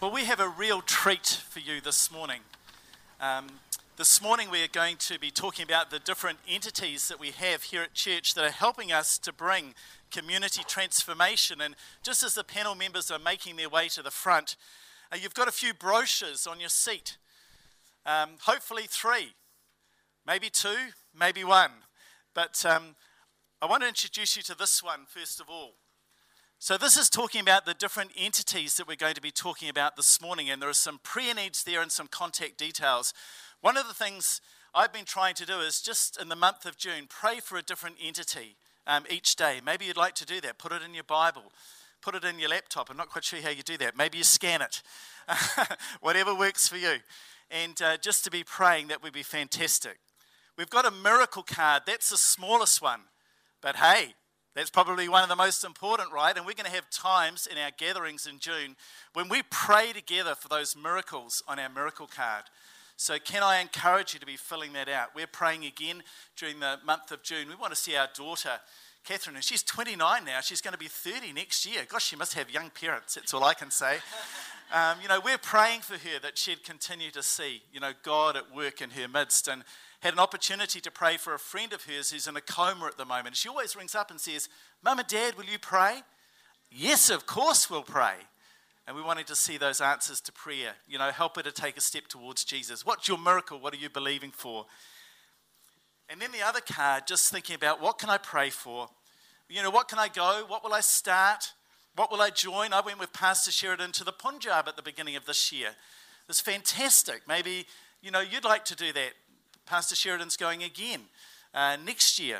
Well, we have a real treat for you this morning. Um, this morning, we are going to be talking about the different entities that we have here at church that are helping us to bring community transformation. And just as the panel members are making their way to the front, uh, you've got a few brochures on your seat. Um, hopefully, three, maybe two, maybe one. But um, I want to introduce you to this one first of all. So, this is talking about the different entities that we're going to be talking about this morning, and there are some pre needs there and some contact details. One of the things I've been trying to do is just in the month of June, pray for a different entity um, each day. Maybe you'd like to do that. Put it in your Bible, put it in your laptop. I'm not quite sure how you do that. Maybe you scan it, whatever works for you. And uh, just to be praying, that would be fantastic. We've got a miracle card, that's the smallest one. But hey, that's probably one of the most important, right? And we're going to have times in our gatherings in June when we pray together for those miracles on our miracle card. So, can I encourage you to be filling that out? We're praying again during the month of June. We want to see our daughter, Catherine, and she's 29 now. She's going to be 30 next year. Gosh, she must have young parents. That's all I can say. Um, you know, we're praying for her that she'd continue to see, you know, God at work in her midst. And had an opportunity to pray for a friend of hers who's in a coma at the moment. She always rings up and says, Mum and Dad, will you pray? Yes, of course we'll pray. And we wanted to see those answers to prayer. You know, help her to take a step towards Jesus. What's your miracle? What are you believing for? And then the other card, just thinking about what can I pray for? You know, what can I go? What will I start? What will I join? I went with Pastor Sheridan to the Punjab at the beginning of this year. It was fantastic. Maybe, you know, you'd like to do that. Pastor Sheridan's going again uh, next year.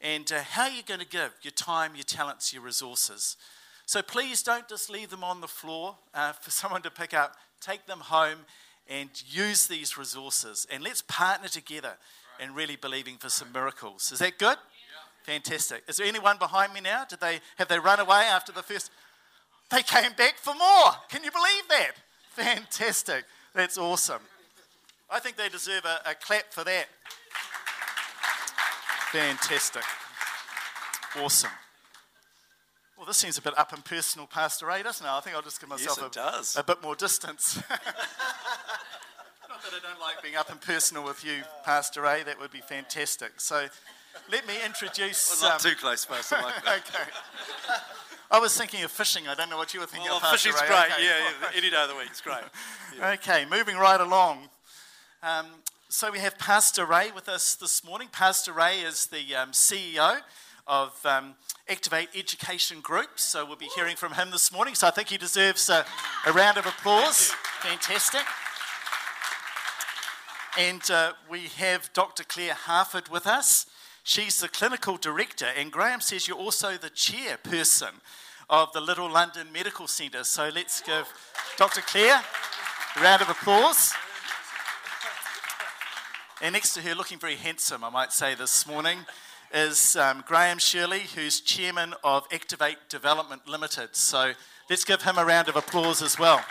And uh, how are you going to give your time, your talents, your resources? So please don't just leave them on the floor uh, for someone to pick up. Take them home and use these resources. And let's partner together in really believing for some miracles. Is that good? Yeah. Fantastic. Is there anyone behind me now? Did they have they run away after the first? They came back for more. Can you believe that? Fantastic. That's awesome. I think they deserve a, a clap for that. Fantastic. Awesome. Well, this seems a bit up and personal, Pastor Ray, doesn't it? I think I'll just give myself yes, a, a, bit more distance. Not that I don't like being up and personal with you, Pastor Ray. That would be fantastic. So let me introduce. Well, not um, too close, Pastor Mike. okay. I was thinking of fishing. I don't know what you were thinking well, of. Pastor fishing's Ray. great. Okay. Yeah, yeah, any day of the week. It's great. Yeah. Okay, moving right along. Um, so we have Pastor Ray with us this morning. Pastor Ray is the um, CEO of um, Activate Education Group. So we'll be hearing from him this morning. So I think he deserves a, a round of applause. Fantastic. And uh, we have Dr. Claire Harford with us. She's the clinical director, and Graham says you're also the chairperson of the Little London Medical Centre. So let's give Dr. Claire a round of applause. And next to her, looking very handsome, I might say this morning, is um, Graham Shirley, who's chairman of Activate Development Limited. So let's give him a round of applause as well.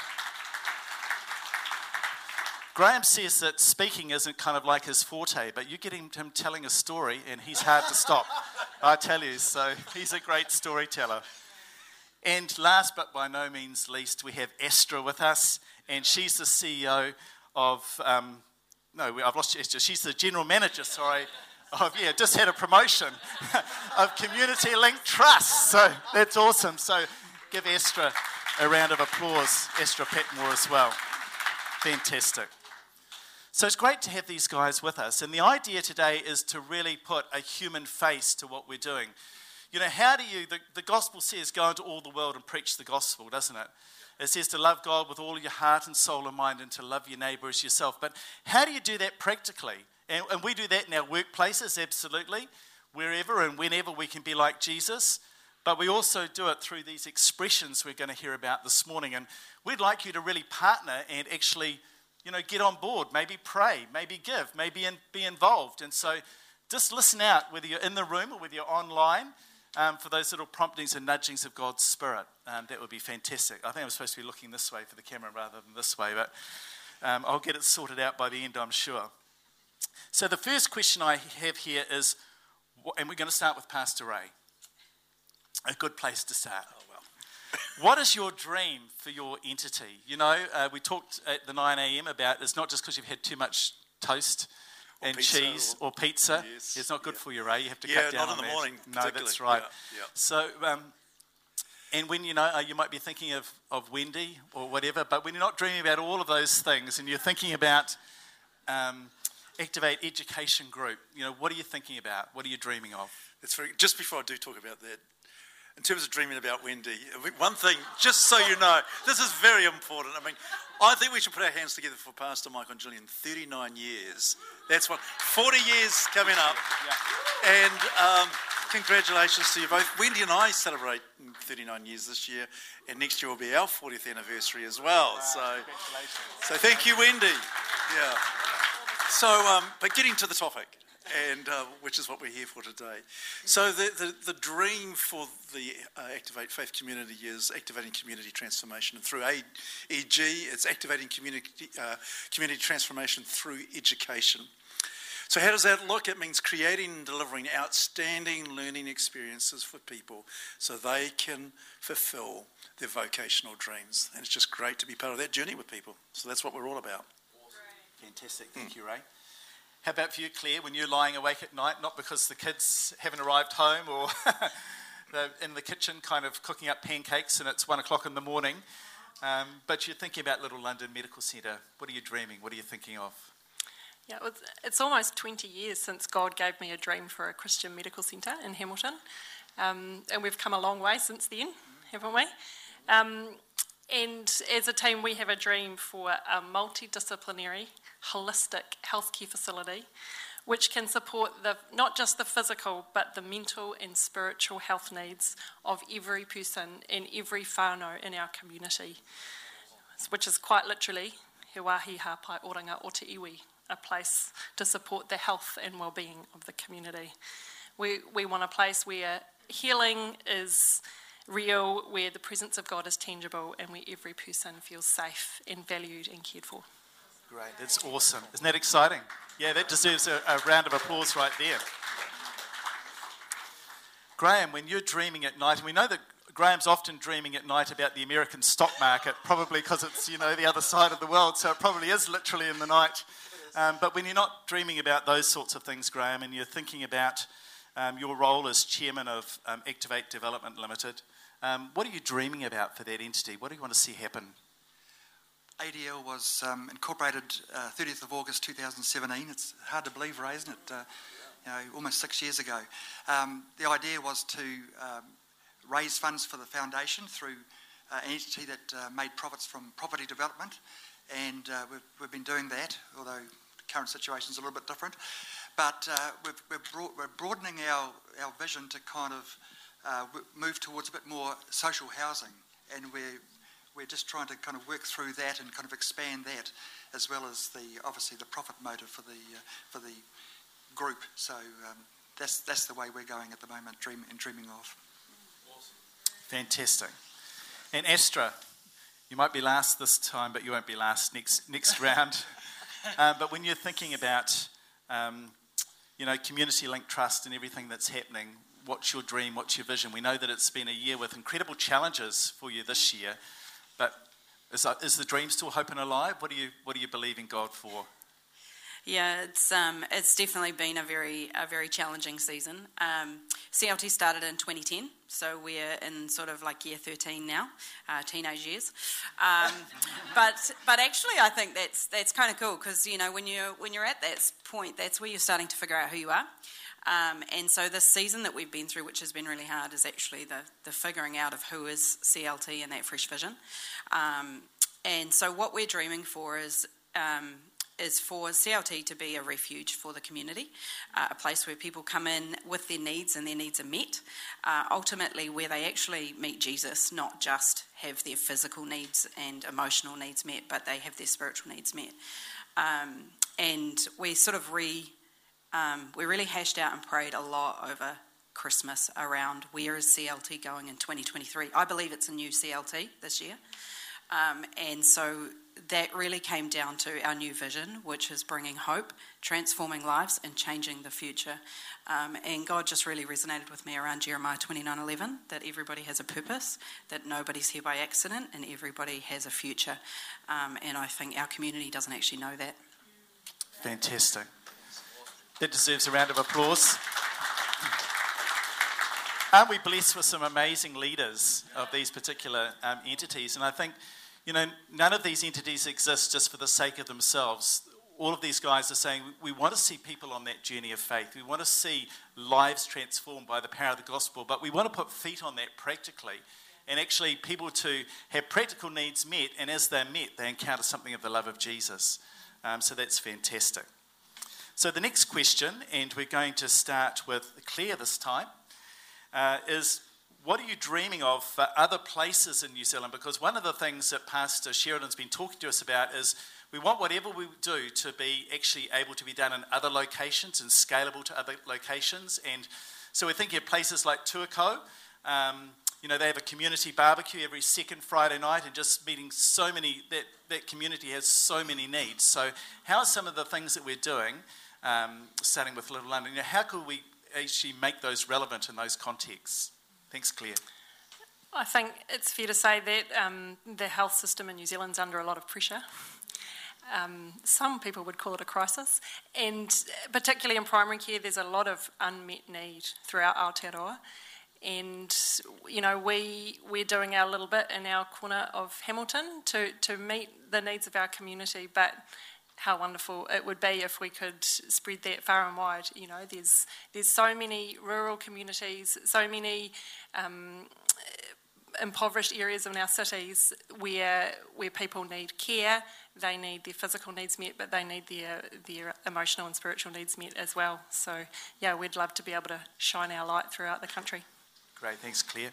Graham says that speaking isn't kind of like his forte, but you get him, him telling a story and he's hard to stop. I tell you, so he's a great storyteller. And last but by no means least, we have Astra with us, and she's the CEO of um, no, I've lost Esther. She's the general manager, sorry, of, yeah, just had a promotion of Community Link Trust. So that's awesome. So give Esther a round of applause, Esther Petmore as well. Fantastic. So it's great to have these guys with us. And the idea today is to really put a human face to what we're doing. You know, how do you, the, the gospel says, go into all the world and preach the gospel, doesn't it? It says to love God with all your heart and soul and mind and to love your neighbor as yourself. But how do you do that practically? And, and we do that in our workplaces, absolutely. Wherever and whenever we can be like Jesus. But we also do it through these expressions we're going to hear about this morning. And we'd like you to really partner and actually, you know, get on board. Maybe pray, maybe give, maybe in, be involved. And so just listen out, whether you're in the room or whether you're online um, for those little promptings and nudgings of God's Spirit. Um, that would be fantastic. I think I'm supposed to be looking this way for the camera rather than this way, but um, I'll get it sorted out by the end, I'm sure. So, the first question I have here is, and we're going to start with Pastor Ray. A good place to start. Oh, well. what is your dream for your entity? You know, uh, we talked at the 9 a.m. about it's not just because you've had too much toast and pizza cheese or- or, pizza. Yes, It's not good yeah. for you, Ray. You have to Yeah, cut down not in the that. morning, No, that's right. Yeah, yeah. So, um, and when you know, uh, you might be thinking of, of Wendy or whatever, but when you're not dreaming about all of those things and you're thinking about um, Activate Education Group, you know, what are you thinking about? What are you dreaming of? It's very, just before I do talk about that, in terms of dreaming about Wendy, one thing, just so you know, this is very important. I mean, I think we should put our hands together for Pastor Mike and Julian. 39 years. That's what, 40 years coming up. And um, congratulations to you both. Wendy and I celebrate 39 years this year, and next year will be our 40th anniversary as well. So, so thank you, Wendy. Yeah. So, um, but getting to the topic, and uh, which is what we're here for today. So, the, the, the dream for the uh, Activate Faith community is activating community transformation. And through AEG, it's activating community, uh, community transformation through education. So, how does that look? It means creating and delivering outstanding learning experiences for people so they can fulfill their vocational dreams. And it's just great to be part of that journey with people. So, that's what we're all about. Fantastic. Thank you, Ray. How about for you, Claire, when you're lying awake at night, not because the kids haven't arrived home or they're in the kitchen kind of cooking up pancakes and it's one o'clock in the morning, um, but you're thinking about Little London Medical Centre. What are you dreaming? What are you thinking of? Yeah, it was, it's almost 20 years since God gave me a dream for a Christian medical centre in Hamilton. Um, and we've come a long way since then, haven't we? Um, and as a team, we have a dream for a multidisciplinary, holistic healthcare facility which can support the, not just the physical but the mental and spiritual health needs of every person and every whānau in our community, which is quite literally He hāpai oranga o te iwi, a place to support the health and well-being of the community. We, we want a place where healing is real, where the presence of God is tangible, and where every person feels safe and valued and cared for. Great. That's awesome. Isn't that exciting? Yeah, that deserves a, a round of applause right there. Graham, when you're dreaming at night, and we know that Graham's often dreaming at night about the American stock market, probably because it's, you know, the other side of the world, so it probably is literally in the night. Um, but when you're not dreaming about those sorts of things, Graham, and you're thinking about um, your role as chairman of um, Activate Development Limited, um, what are you dreaming about for that entity? What do you want to see happen? ADL was um, incorporated uh, 30th of August 2017. It's hard to believe, Ray, isn't it? Uh, you know, almost six years ago. Um, the idea was to um, raise funds for the foundation through uh, an entity that uh, made profits from property development, and uh, we've, we've been doing that, although the current situation is a little bit different. But uh, we've, we're, broad, we're broadening our, our vision to kind of move towards a bit more social housing, and we're we're just trying to kind of work through that and kind of expand that, as well as the obviously the profit motive for the uh, for the group. So um, that's that's the way we're going at the moment, dream and dreaming of. Fantastic. And Astra, you might be last this time, but you won't be last next next round. Uh, but when you're thinking about, um, you know, community link trust and everything that's happening, what's your dream? What's your vision? We know that it's been a year with incredible challenges for you this year, but is, that, is the dream still hope and alive? What do you what do you believe in God for? Yeah, it's um, it's definitely been a very a very challenging season. Um, CLT started in 2010, so we're in sort of like year 13 now, uh, teenage years. Um, but but actually, I think that's that's kind of cool because you know when you when you're at that point, that's where you're starting to figure out who you are. Um, and so this season that we've been through, which has been really hard, is actually the the figuring out of who is CLT and that fresh vision. Um, and so what we're dreaming for is. Um, is for CLT to be a refuge for the community, uh, a place where people come in with their needs and their needs are met. Uh, ultimately, where they actually meet Jesus, not just have their physical needs and emotional needs met, but they have their spiritual needs met. Um, and we sort of re, um, we really hashed out and prayed a lot over Christmas around where is CLT going in 2023. I believe it's a new CLT this year. Um, and so that really came down to our new vision, which is bringing hope, transforming lives, and changing the future. Um, and God just really resonated with me around Jeremiah 29:11 that everybody has a purpose, that nobody's here by accident, and everybody has a future. Um, and I think our community doesn't actually know that. Fantastic. That deserves a round of applause. Aren't we blessed with some amazing leaders of these particular um, entities? And I think, you know, none of these entities exist just for the sake of themselves. All of these guys are saying we want to see people on that journey of faith. We want to see lives transformed by the power of the gospel, but we want to put feet on that practically and actually people to have practical needs met, and as they're met, they encounter something of the love of Jesus. Um, so that's fantastic. So the next question, and we're going to start with Claire this time uh, is what are you dreaming of for other places in New Zealand? Because one of the things that Pastor Sheridan's been talking to us about is we want whatever we do to be actually able to be done in other locations and scalable to other locations. And so we're thinking of places like Tuakau. Um, you know, they have a community barbecue every second Friday night and just meeting so many, that, that community has so many needs. So, how are some of the things that we're doing, um, starting with Little London, you know, how could we actually make those relevant in those contexts? Thanks, Claire. I think it's fair to say that um, the health system in New Zealand's under a lot of pressure. Um, some people would call it a crisis, and particularly in primary care, there's a lot of unmet need throughout Aotearoa. And you know, we we're doing our little bit in our corner of Hamilton to to meet the needs of our community, but how wonderful it would be if we could spread that far and wide. You know, there's there's so many rural communities, so many um, impoverished areas in our cities where where people need care. They need their physical needs met, but they need their their emotional and spiritual needs met as well. So yeah, we'd love to be able to shine our light throughout the country. Great, thanks, Claire.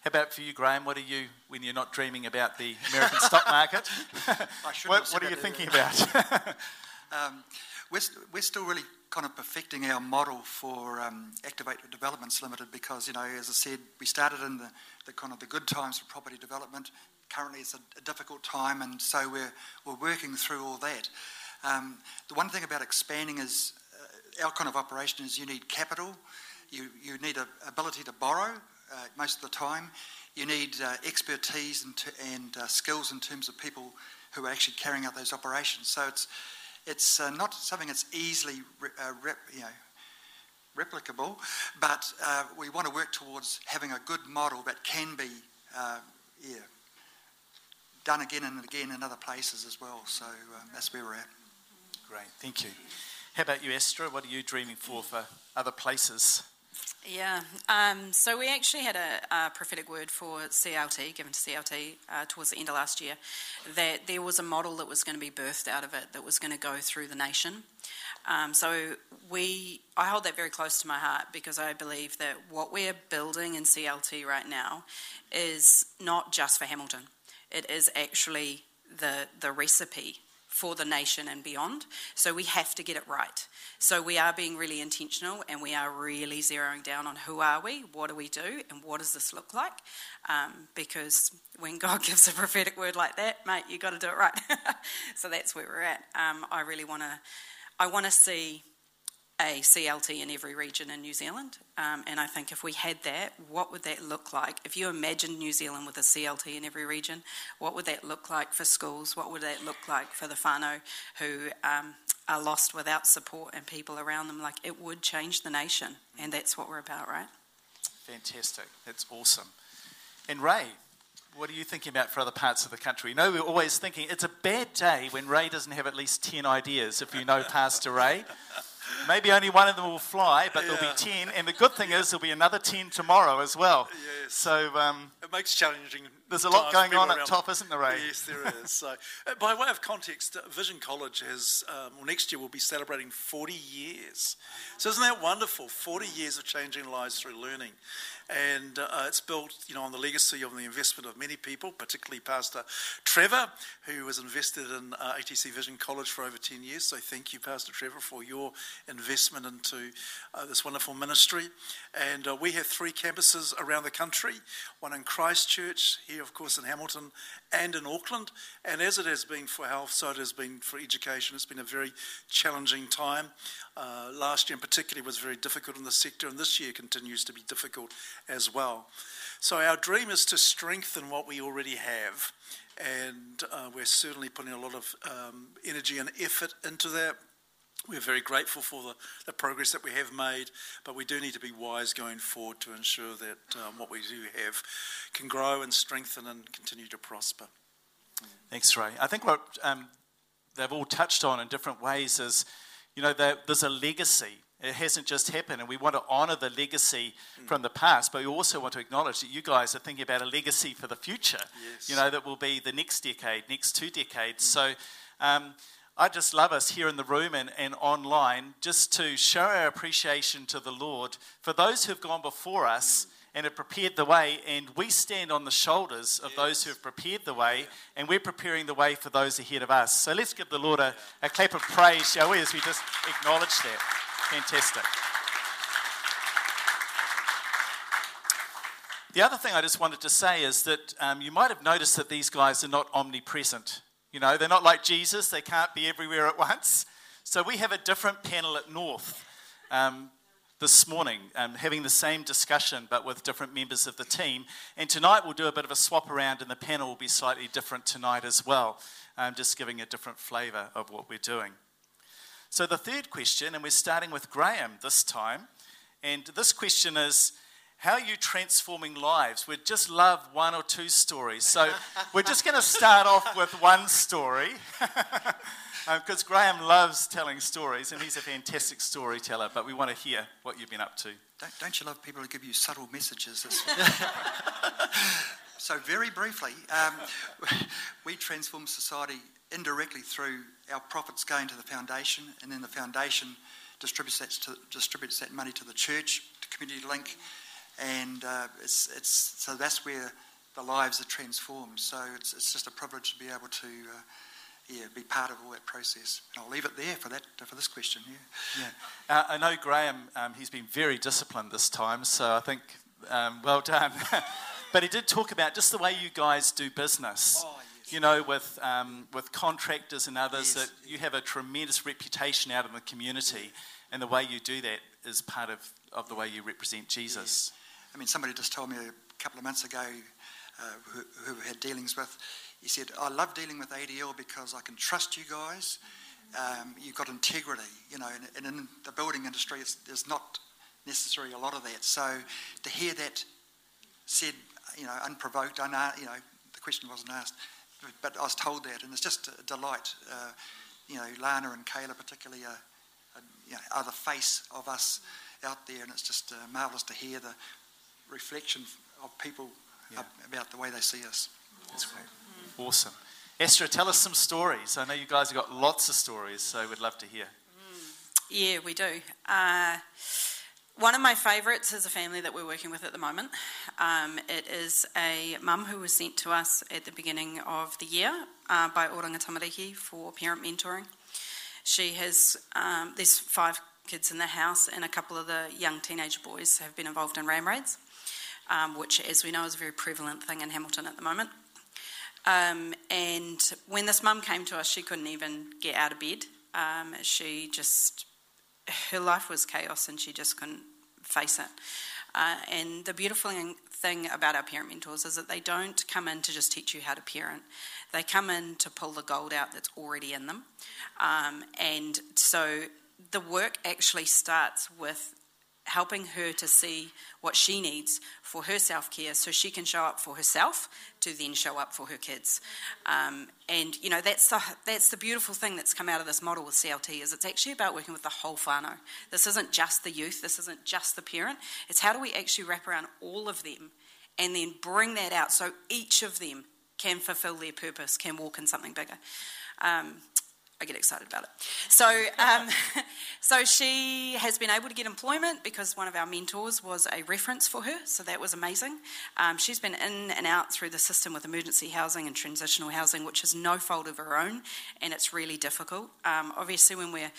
How about for you, Graham? What are you, when you're not dreaming about the American stock market, what, what are you thinking about? um, we're, we're still really kind of perfecting our model for um, Activate Developments Limited because, you know, as I said, we started in the, the kind of the good times for property development. Currently, it's a, a difficult time, and so we're, we're working through all that. Um, the one thing about expanding is uh, our kind of operation is you need capital, you, you need an ability to borrow, uh, most of the time. You need uh, expertise and, t- and uh, skills in terms of people who are actually carrying out those operations. So it's it's uh, not something that's easily re- uh, rep, you know, replicable, but we want to work towards having a good model that can be yeah, done again and again in other places as well. So um, that's where we're at. Great, thank you. How about you, Esther? What are you dreaming for for other places? Yeah, um, so we actually had a, a, prophetic word for CLT, given to CLT uh, towards the end of last year, that there was a model that was going to be birthed out of it that was going to go through the nation. Um, so we, I hold that very close to my heart because I believe that what we're building in CLT right now is not just for Hamilton. It is actually the the recipe for the nation and beyond. So we have to get it right. So we are being really intentional and we are really zeroing down on who are we, what do we do, and what does this look like? Um, because when God gives a prophetic word like that, mate, you've got to do it right. so that's where we're at. Um, I really want to. I want to see a CLT in every region in New Zealand. Um, and I think if we had that, what would that look like? If you imagine New Zealand with a CLT in every region, what would that look like for schools? What would that look like for the whānau who um, are lost without support and people around them? Like it would change the nation. And that's what we're about, right? Fantastic. That's awesome. And Ray, what are you thinking about for other parts of the country? You know, we're always thinking it's a bad day when Ray doesn't have at least 10 ideas, if you know Pastor Ray. Maybe only one of them will fly, but yeah. there'll be 10. And the good thing is there'll be another 10 tomorrow as well. Yes. So um, it makes challenging. There's a lot going on at top, isn't there, Ray? Yes, there is. so, uh, by way of context, uh, Vision College has, um, well, next year we'll be celebrating 40 years. So isn't that wonderful? 40 years of changing lives through learning and uh, it's built, you know, on the legacy of the investment of many people, particularly Pastor Trevor, who has invested in uh, ATC Vision College for over 10 years. So thank you, Pastor Trevor, for your investment into uh, this wonderful ministry. And uh, we have three campuses around the country: one in Christchurch, here, of course, in Hamilton and in Auckland. And as it has been for health, so it has been for education. It's been a very challenging time. Uh, last year, in particular, was very difficult in the sector, and this year continues to be difficult as well. So, our dream is to strengthen what we already have, and uh, we're certainly putting a lot of um, energy and effort into that. We're very grateful for the, the, progress that we have made, but we do need to be wise going forward to ensure that um, what we do have can grow and strengthen and continue to prosper. Thanks, Ray. I think what um, they've all touched on in different ways is, you know, there's a legacy. It hasn't just happened, and we want to honour the legacy mm. from the past, but we also want to acknowledge that you guys are thinking about a legacy for the future. Yes. You know, that will be the next decade, next two decades. Mm. So. Um, I just love us here in the room and, and online just to show our appreciation to the Lord for those who have gone before us and have prepared the way, and we stand on the shoulders of yes. those who have prepared the way, and we're preparing the way for those ahead of us. So let's give the Lord a, a clap of praise, shall we, as we just acknowledge that. Fantastic. The other thing I just wanted to say is that um, you might have noticed that these guys are not omnipresent. You know, they're not like Jesus, they can't be everywhere at once. So we have a different panel at North um, this morning, um, having the same discussion but with different members of the team. And tonight we'll do a bit of a swap around, and the panel will be slightly different tonight as well, um, just giving a different flavour of what we're doing. So the third question, and we're starting with Graham this time, and this question is how are you transforming lives? We'd just love one or two stories. So we're just going to start off with one story. Because um, Graham loves telling stories and he's a fantastic storyteller, but we want to hear what you've been up to. Don't, don't you love people who give you subtle messages? so, very briefly, um, we transform society indirectly through our profits going to the foundation, and then the foundation distributes that, to, distributes that money to the church, to Community Link and uh, it's, it's, so that's where the lives are transformed. So it's, it's just a privilege to be able to uh, yeah, be part of all that process. And I'll leave it there for that for this question. Yeah, yeah. Uh, I know Graham. Um, he's been very disciplined this time, so I think um, well done. but he did talk about just the way you guys do business. Oh, yes. You know, with um, with contractors and others, yes. that you have a tremendous reputation out in the community, and the way you do that is part of, of the way you represent Jesus. I mean, somebody just told me a couple of months ago uh, who, who had dealings with, he said, I love dealing with ADL because I can trust you guys. Um, you've got integrity, you know, and, and in the building industry, there's not necessarily a lot of that. So to hear that said, you know, unprovoked, un- you know, the question wasn't asked, but I was told that, and it's just a delight. Uh, you know, Lana and Kayla particularly are, are, you know, are the face of us out there, and it's just uh, marvellous to hear the reflection of people yeah. about the way they see us. That's great. Awesome. Esther, tell us some stories. I know you guys have got lots of stories, so we'd love to hear. Yeah, we do. Uh, one of my favourites is a family that we're working with at the moment. Um, it is a mum who was sent to us at the beginning of the year uh, by Oranga Tamariki for parent mentoring. She has, um, there's five kids in the house, and a couple of the young teenage boys have been involved in ram raids um, which, as we know, is a very prevalent thing in Hamilton at the moment. Um, and when this mum came to us, she couldn't even get out of bed. Um, she just, her life was chaos and she just couldn't face it. Uh, and the beautiful thing about our parent mentors is that they don't come in to just teach you how to parent. They come in to pull the gold out that's already in them. Um, and so the work actually starts with helping her to see what she needs for her self care so she can show up for herself to then show up for her kids. Um, and you know that's the that's the beautiful thing that's come out of this model with CLT is it's actually about working with the whole whānau. This isn't just the youth. This isn't just the parent. It's how do we actually wrap around all of them and then bring that out so each of them can fulfill their purpose, can walk in something bigger. Um, I get excited about it. So, um, so she has been able to get employment because one of our mentors was a reference for her. So that was amazing. Um, she's been in and out through the system with emergency housing and transitional housing, which is no fault of her own, and it's really difficult. Um, obviously, when we're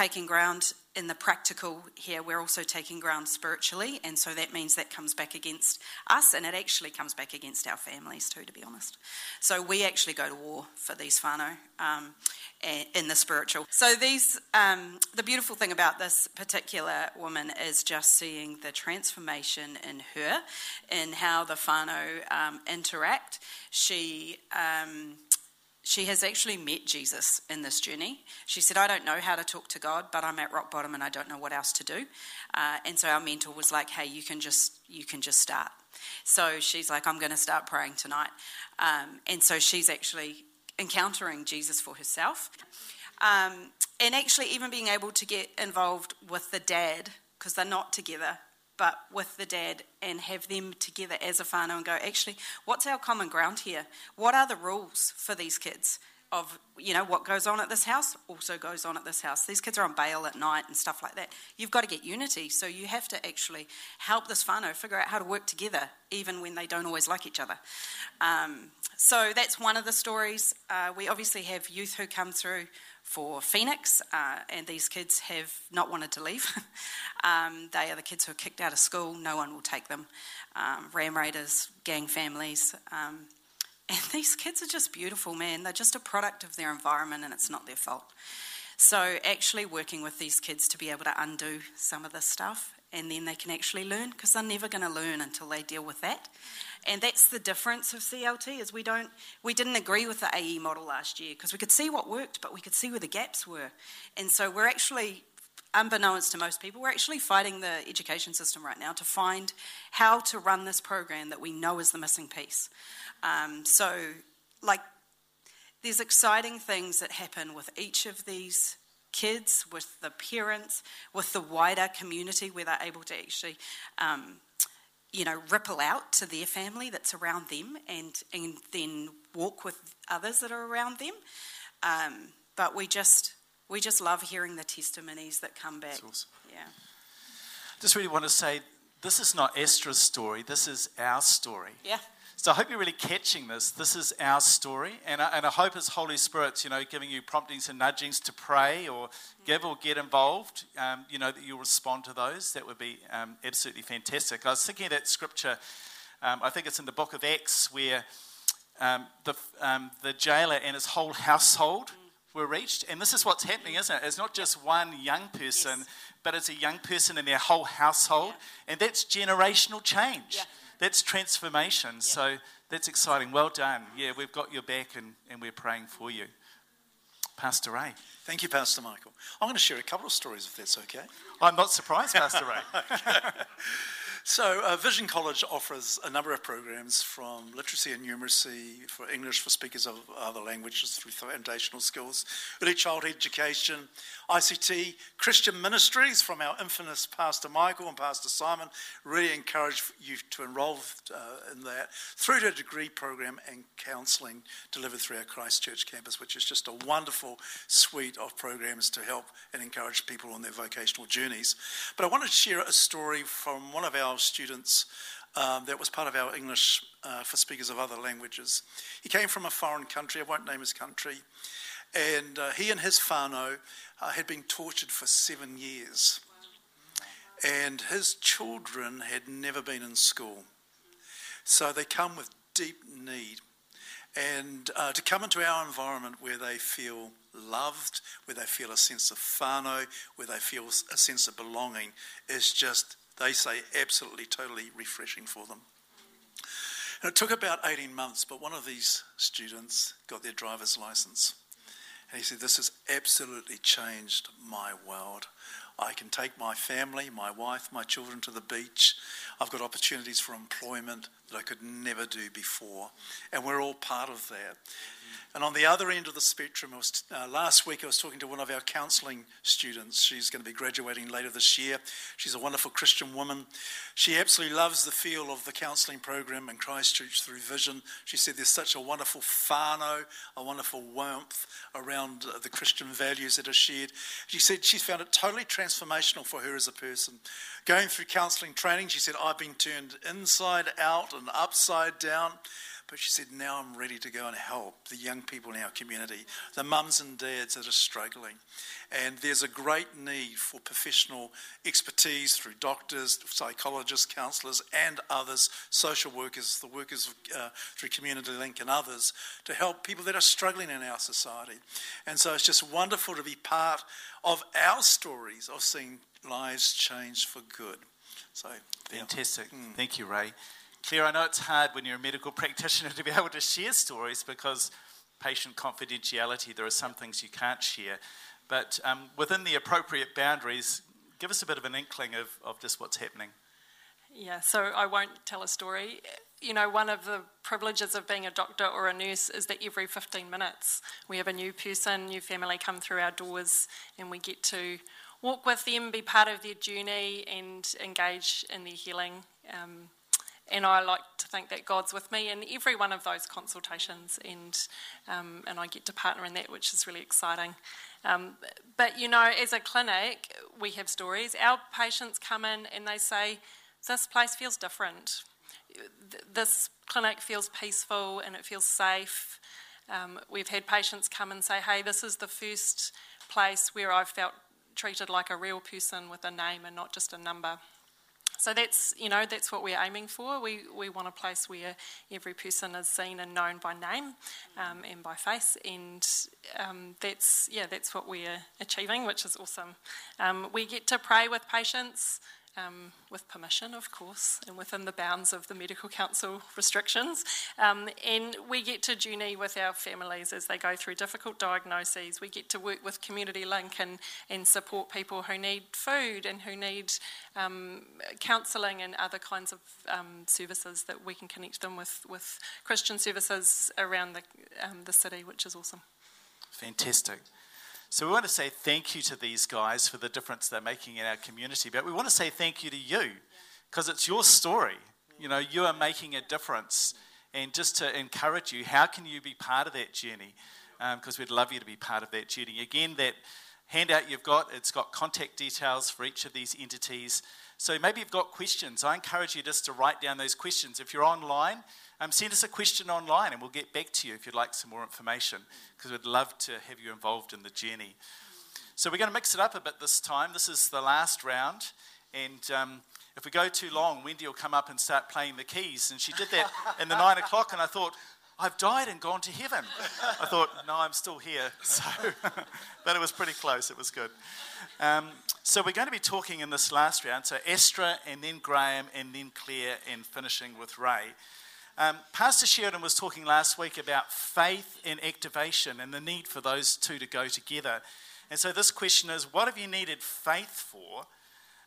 taking ground in the practical here, we're also taking ground spiritually, and so that means that comes back against us, and it actually comes back against our families too, to be honest. So we actually go to war for these whānau um, in the spiritual. So these, um, the beautiful thing about this particular woman is just seeing the transformation in her, in how the whānau um, interact. She um, she has actually met Jesus in this journey. She said, I don't know how to talk to God, but I'm at rock bottom and I don't know what else to do. Uh, and so our mentor was like, hey, you can just, you can just start. So she's like, I'm going to start praying tonight. Um, and so she's actually encountering Jesus for herself. Um, and actually, even being able to get involved with the dad, because they're not together, but with the dad and have them together as a whānau and go, actually, what's our common ground here? What are the rules for these kids? Of you know what goes on at this house also goes on at this house. These kids are on bail at night and stuff like that. You've got to get unity, so you have to actually help this whānau figure out how to work together, even when they don't always like each other. Um, so that's one of the stories. Uh, we obviously have youth who come through for Phoenix, uh, and these kids have not wanted to leave. um, they are the kids who are kicked out of school, no one will take them. Um, Ram Raiders, gang families. Um, and these kids are just beautiful, man. They're just a product of their environment, and it's not their fault. So, actually, working with these kids to be able to undo some of this stuff, and then they can actually learn because they're never going to learn until they deal with that. And that's the difference of CLT is we don't we didn't agree with the AE model last year because we could see what worked, but we could see where the gaps were. And so we're actually unbeknownst to most people, we're actually fighting the education system right now to find how to run this program that we know is the missing piece. Um, so, like, there's exciting things that happen with each of these kids, with the parents, with the wider community where they're able to actually um, you know, ripple out to their family that's around them and, and then walk with others that are around them. Um, but we just we just love hearing the testimonies that come back. Awesome. Yeah. Just really want to say this is not Esther's story, this is our story. Yeah. So I hope you're really catching this. This is our story, and I, and I hope it's Holy Spirit's, you know, giving you promptings and nudgings to pray or give or get involved. Um, you know that you'll respond to those. That would be um, absolutely fantastic. I was thinking of that scripture. Um, I think it's in the book of Acts where um, the um, the jailer and his whole household were reached, and this is what's happening, isn't it? It's not just one young person, Yes. but it's a young person in their whole household, and that's generational change Yeah. That's transformation. So that's exciting. Well done. Yeah, we've got your back and, and we're praying for you. Pastor Ray. Thank you, Pastor Michael. I'm going to share a couple of stories if that's okay. I'm not surprised, Pastor Ray. So, uh, Vision College offers a number of programs from literacy and numeracy for English for speakers of other languages through foundational skills, early childhood education, ICT, Christian ministries from our infamous Pastor Michael and Pastor Simon. Really encourage you to enrol uh, in that, through to a degree program and counselling delivered through our Christchurch campus, which is just a wonderful suite of programs to help and encourage people on their vocational journeys. But I wanted to share a story from one of our students um, that was part of our English uh, for speakers of other languages. He came from a foreign country, I won't name his country, and uh, he and his whānau uh, had been tortured for seven years. And his children had never been in school. So they come with deep need. And uh, to come into our environment where they feel loved, where they feel a sense of whānau, where they feel a sense of belonging, is just, they say, absolutely, totally refreshing for them. And it took about 18 months, but one of these students got their driver's license. And he said, This has absolutely changed my world. I can take my family, my wife, my children to the beach. I've got opportunities for employment that I could never do before. And we're all part of that. And on the other end of the spectrum, was, uh, last week I was talking to one of our counselling students. She's going to be graduating later this year. She's a wonderful Christian woman. She absolutely loves the feel of the counselling program in Christchurch through Vision. She said there's such a wonderful whānau, a wonderful warmth around uh, the Christian values that are shared. She said she's found it totally transformational for her as a person. Going through counselling training, she said, I've been turned inside out and upside down. But she said, now I'm ready to go and help the young people in our community, the mums and dads that are struggling. And there's a great need for professional expertise through doctors, psychologists, counsellors, and others, social workers, the workers uh, through Community Link and others, to help people that are struggling in our society. And so it's just wonderful to be part of our stories of seeing lives changed for good. So, fantastic. Mm. Thank you, Ray. Claire, I know it's hard when you're a medical practitioner to be able to share stories because patient confidentiality, there are some things you can't share. But um, within the appropriate boundaries, give us a bit of an inkling of, of just what's happening. Yeah, so I won't tell a story. You know, one of the privileges of being a doctor or a nurse is that every 15 minutes we have a new person, new family come through our doors, and we get to walk with them, be part of their journey, and engage in their healing. Um, and I like to think that God's with me in every one of those consultations, and um, and I get to partner in that, which is really exciting. Um, but you know, as a clinic, we have stories. Our patients come in and they say, "This place feels different. This clinic feels peaceful and it feels safe." Um, we've had patients come and say, "Hey, this is the first place where I've felt treated like a real person with a name and not just a number." So that's you know that's what we're aiming for. We we want a place where every person is seen and known by name um, and by face, and um, that's yeah that's what we're achieving, which is awesome. Um, we get to pray with patients um, with permission, of course, and within the bounds of the Medical Council restrictions. Um, and we get to journey with our families as they go through difficult diagnoses. We get to work with Community Link and, and support people who need food and who need um, counselling and other kinds of um, services that we can connect them with, with Christian services around the, um, the city, which is awesome. Fantastic. So we want to say thank you to these guys for the difference they're making in our community, but we want to say thank you to you because it's your story. You know, you are making a difference. And just to encourage you, how can you be part of that journey? Because um, we'd love you to be part of that journey. Again, that handout you've got, it's got contact details for each of these entities. So maybe you've got questions. I encourage you just to write down those questions. If you're online, um, send us a question online and we'll get back to you if you'd like some more information because we'd love to have you involved in the journey. So we're going to mix it up a bit this time. This is the last round. And um, if we go too long, Wendy will come up and start playing the keys. And she did that in the nine o'clock, and I thought, I've died and gone to heaven. I thought, no, I'm still here. So, but it was pretty close. It was good. Um, so we're going to be talking in this last round. So Esther, and then Graham, and then Claire, and finishing with Ray. Um, Pastor Sheridan was talking last week about faith and activation and the need for those two to go together. And so this question is what have you needed faith for?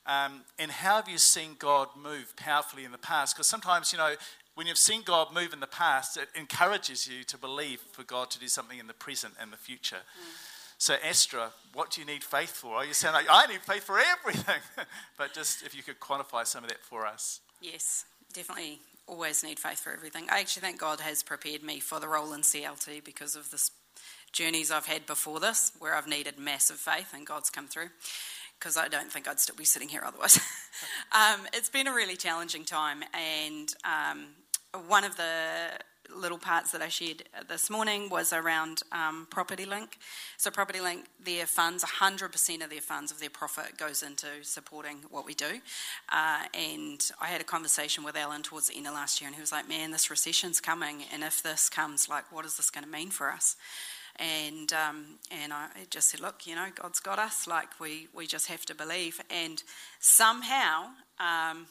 Um, and how have you seen God move powerfully in the past? Because sometimes, you know, when you've seen God move in the past, it encourages you to believe for God to do something in the present and the future. Mm. So, Esther, what do you need faith for? You sound like, I need faith for everything. but just if you could quantify some of that for us. Yes, definitely always need faith for everything. I actually think God has prepared me for the role in CLT because of the journeys I've had before this, where I've needed massive faith and God's come through. Because I don't think I'd still be sitting here otherwise. um, it's been a really challenging time, and um, one of the little parts that I shared this morning was around um, Property Link. So, Property Link, their funds, 100% of their funds, of their profit, goes into supporting what we do. Uh, and I had a conversation with Alan towards the end of last year, and he was like, Man, this recession's coming, and if this comes, like, what is this going to mean for us? And um, and I just said, look, you know, God's got us. Like we we just have to believe. And somehow, um,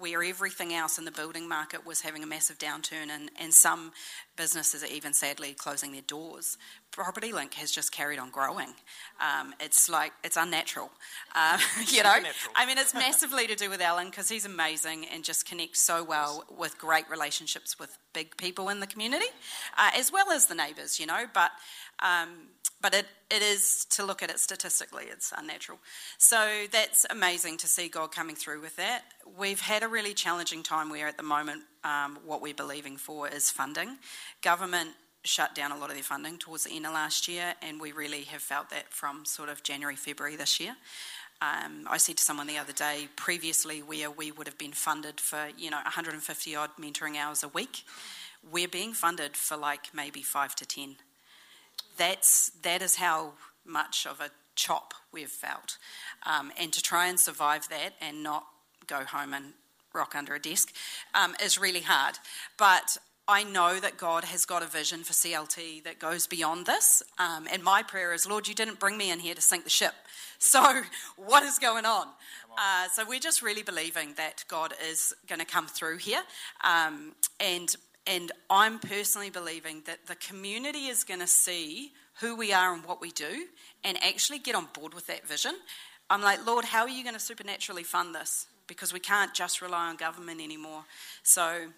where everything else in the building market was having a massive downturn and, and some businesses are even sadly closing their doors. Property Link has just carried on growing. Um, it's like, it's unnatural. Um, you know, I mean, it's massively to do with Alan because he's amazing and just connects so well with great relationships with big people in the community, uh, as well as the neighbours, you know. But um, but it, it is to look at it statistically, it's unnatural. So that's amazing to see God coming through with that. We've had a really challenging time where, at the moment, um, what we're believing for is funding. Government shut down a lot of their funding towards the end of last year, and we really have felt that from sort of January, February this year. Um, I said to someone the other day, previously, where we would have been funded for you know 150 odd mentoring hours a week, we're being funded for like maybe five to ten. That's that is how much of a chop we've felt, um, and to try and survive that and not go home and rock under a desk um, is really hard. But I know that God has got a vision for CLT that goes beyond this. Um, and my prayer is, Lord, you didn't bring me in here to sink the ship. So, what is going on? Uh, so, we're just really believing that God is going to come through here. Um, and, and I'm personally believing that the community is going to see who we are and what we do and actually get on board with that vision. I'm like, Lord, how are you going to supernaturally fund this? Because we can't just rely on government anymore. So,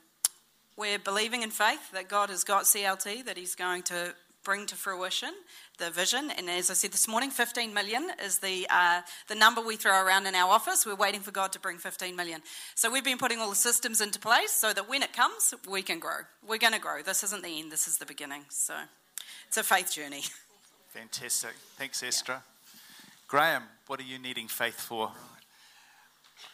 we're believing in faith that God has got CLT, that He's going to bring to fruition the vision. And as I said this morning, 15 million is the uh, the number we throw around in our office. We're waiting for God to bring 15 million. So we've been putting all the systems into place so that when it comes, we can grow. We're going to grow. This isn't the end. This is the beginning. So it's a faith journey. Fantastic. Thanks, Esther. Yeah. Graham, what are you needing faith for?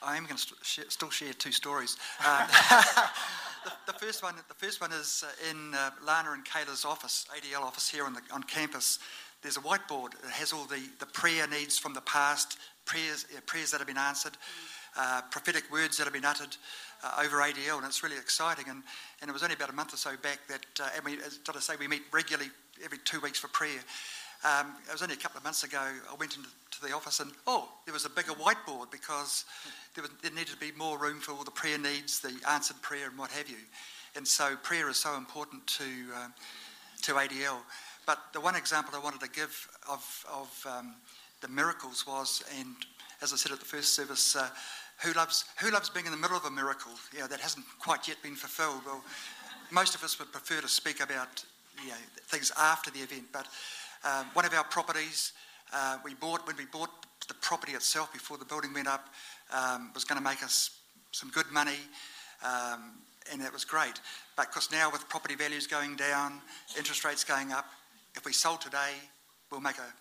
I am going to st- share, still share two stories. Um, the, first one, the first one is uh, in uh, Lana and Kayla's office, ADL office here on, the, on campus. There's a whiteboard that has all the, the prayer needs from the past, prayers, uh, prayers that have been answered, uh, prophetic words that have been uttered uh, over ADL, and it's really exciting. And, and it was only about a month or so back that, uh, and we, as I say, we meet regularly every two weeks for prayer. Um, it was only a couple of months ago, I went into the office and, oh, there was a bigger whiteboard because there, was, there needed to be more room for all the prayer needs, the answered prayer, and what have you. And so prayer is so important to, um, to ADL. But the one example I wanted to give of, of um, the miracles was, and as I said at the first service, uh, who loves who loves being in the middle of a miracle? You know, that hasn't quite yet been fulfilled. Well, most of us would prefer to speak about you know, things after the event. But um, one of our properties, uh, we bought when we bought the property itself before the building went up, um, was going to make us some good money, um, and it was great. But because now with property values going down, interest rates going up, if we sold today, we'll make a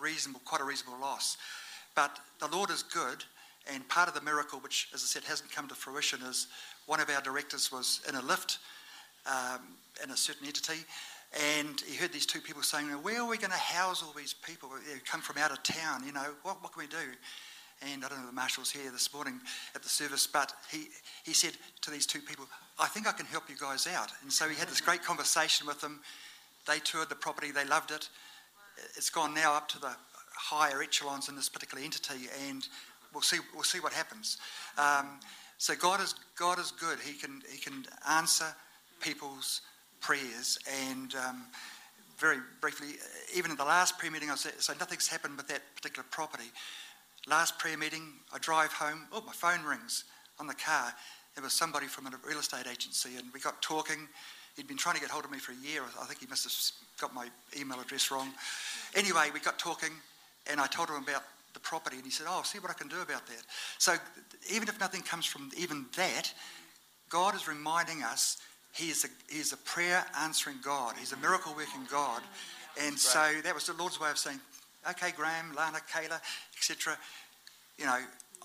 reasonable, quite a reasonable loss. But the Lord is good, and part of the miracle, which, as I said, hasn't come to fruition, is one of our directors was in a lift um, in a certain entity, and he heard these two people saying, Where are we going to house all these people who come from out of town? You know, what, what can we do? And I don't know, if the marshal's here this morning at the service, but he, he said to these two people, I think I can help you guys out. And so he had this great conversation with them. They toured the property, they loved it. It's gone now up to the higher echelons in this particular entity, and we'll see, we'll see what happens. Um, so God is, God is good. He can, he can answer people's prayers. And um, very briefly, even in the last prayer meeting, I said, so nothing's happened with that particular property. Last prayer meeting, I drive home. Oh, my phone rings on the car. It was somebody from a real estate agency, and we got talking. He'd been trying to get hold of me for a year. I think he must have got my email address wrong. Anyway, we got talking, and I told him about the property, and he said, "Oh, see what I can do about that." So, even if nothing comes from even that, God is reminding us he is a, he is a prayer answering God. He's a miracle working God. And so that was the Lord's way of saying, okay, Graham, Lana, Kayla, etc. You know,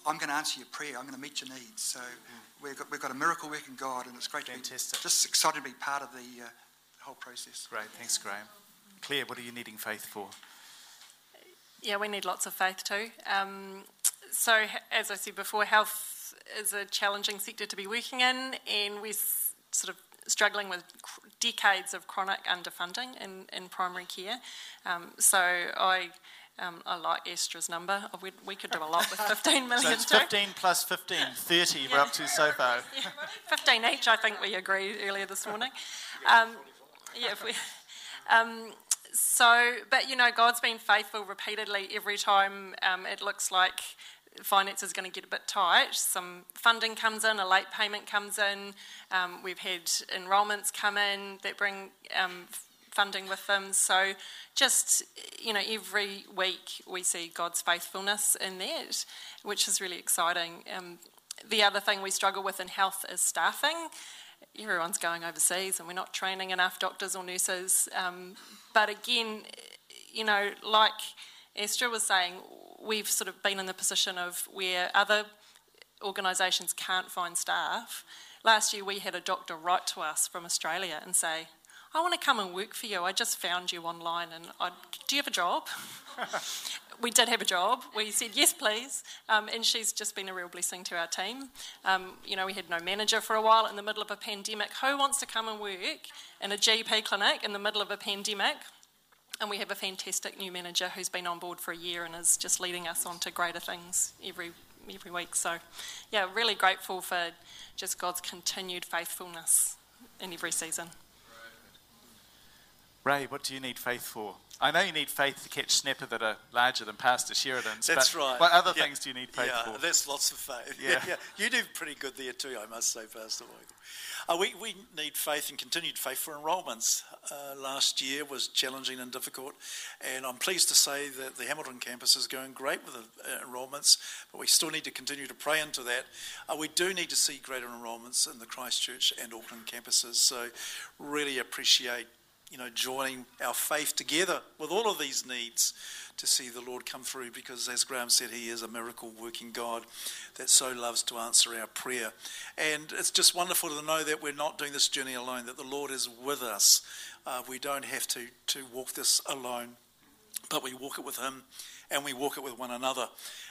I'm going to answer your prayer. I'm going to meet your needs. So mm. we've, got, we've got a miracle working God, and it's great Fantastic. to be just excited to be part of the uh, whole process. Great. Thanks, Graham. Claire, what are you needing faith for? Yeah, we need lots of faith too. Um, so, as I said before, health is a challenging sector to be working in, and we sort of struggling with decades of chronic underfunding in, in primary care. Um, so I. Um, I like Esther's number. We, we, could do a lot with 15 million. so it's 15 too. plus 15, 30 yeah. we're up to so far. Yeah, 15 each, I think we agreed earlier this morning. Um, yeah, we, um, so, but you know, God's been faithful repeatedly every time um, it looks like finance is going to get a bit tight. Some funding comes in, a late payment comes in. Um, we've had enrolments come in that bring um, funding with them. So, just you know, every week we see God's faithfulness in that, which is really exciting. Um, the other thing we struggle with in health is staffing. Everyone's going overseas, and we're not training enough doctors or nurses. Um, but again, you know, like Esther was saying, we've sort of been in the position of where other organisations can't find staff. last year we had a doctor write to us from Australia and say, I want to come and work for you. I just found you online and I, do you have a job? we did have a job. We said, yes, please. Um, and she's just been a real blessing to our team. Um, you know, we had no manager for a while in the middle of a pandemic. Who wants to come and work in a GP clinic in the middle of a pandemic? And we have a fantastic new manager who's been on board for a year and is just leading us on to greater things every every week. So, yeah, really grateful for just God's continued faithfulness in every season. Ray, what do you need faith for? I know you need faith to catch snapper that are larger than Pastor Sheridan's. That's but right. What other Yeah. things do you need faith yeah, for? that's lots of faith. Yeah. Yeah. You do pretty good there too, I must say, Pastor Michael. Uh, we, we need faith and continued faith for enrolments. Uh, last year was challenging and difficult, and I'm pleased to say that the Hamilton campus is going great with the uh, enrolments, but we still need to continue to pray into that. Uh, we do need to see greater enrolments in the Christchurch and Auckland campuses, so really appreciate you know, joining our faith together with all of these needs to see the Lord come through because, as Graham said, He is a miracle working God that so loves to answer our prayer. And it's just wonderful to know that we're not doing this journey alone, that the Lord is with us. Uh, we don't have to, to walk this alone, but we walk it with Him and we walk it with one another.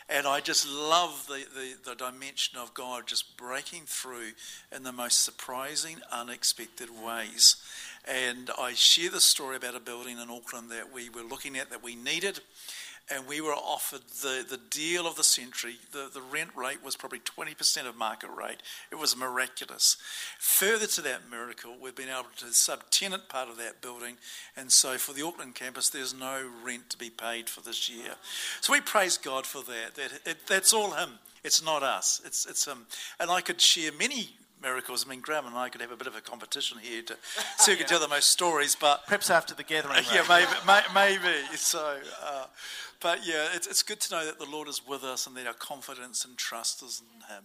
And I just love the, the, the dimension of God just breaking through in the most surprising, unexpected ways. And I share the story about a building in Auckland that we were looking at that we needed. And we were offered the, the deal of the century. The, the rent rate was probably 20% of market rate. It was miraculous. Further to that miracle, we've been able to subtenant part of that building. And so for the Auckland campus, there's no rent to be paid for this year. So we praise God for that. that it, that's all Him. It's not us. It's, it's Him. And I could share many miracles. I mean, Graham and I could have a bit of a competition here to see who can tell the most stories, but Perhaps after the gathering. yeah, maybe, may, maybe. So, uh, but yeah, it's, it's good to know that the Lord is with us and that our confidence and trust is in Him.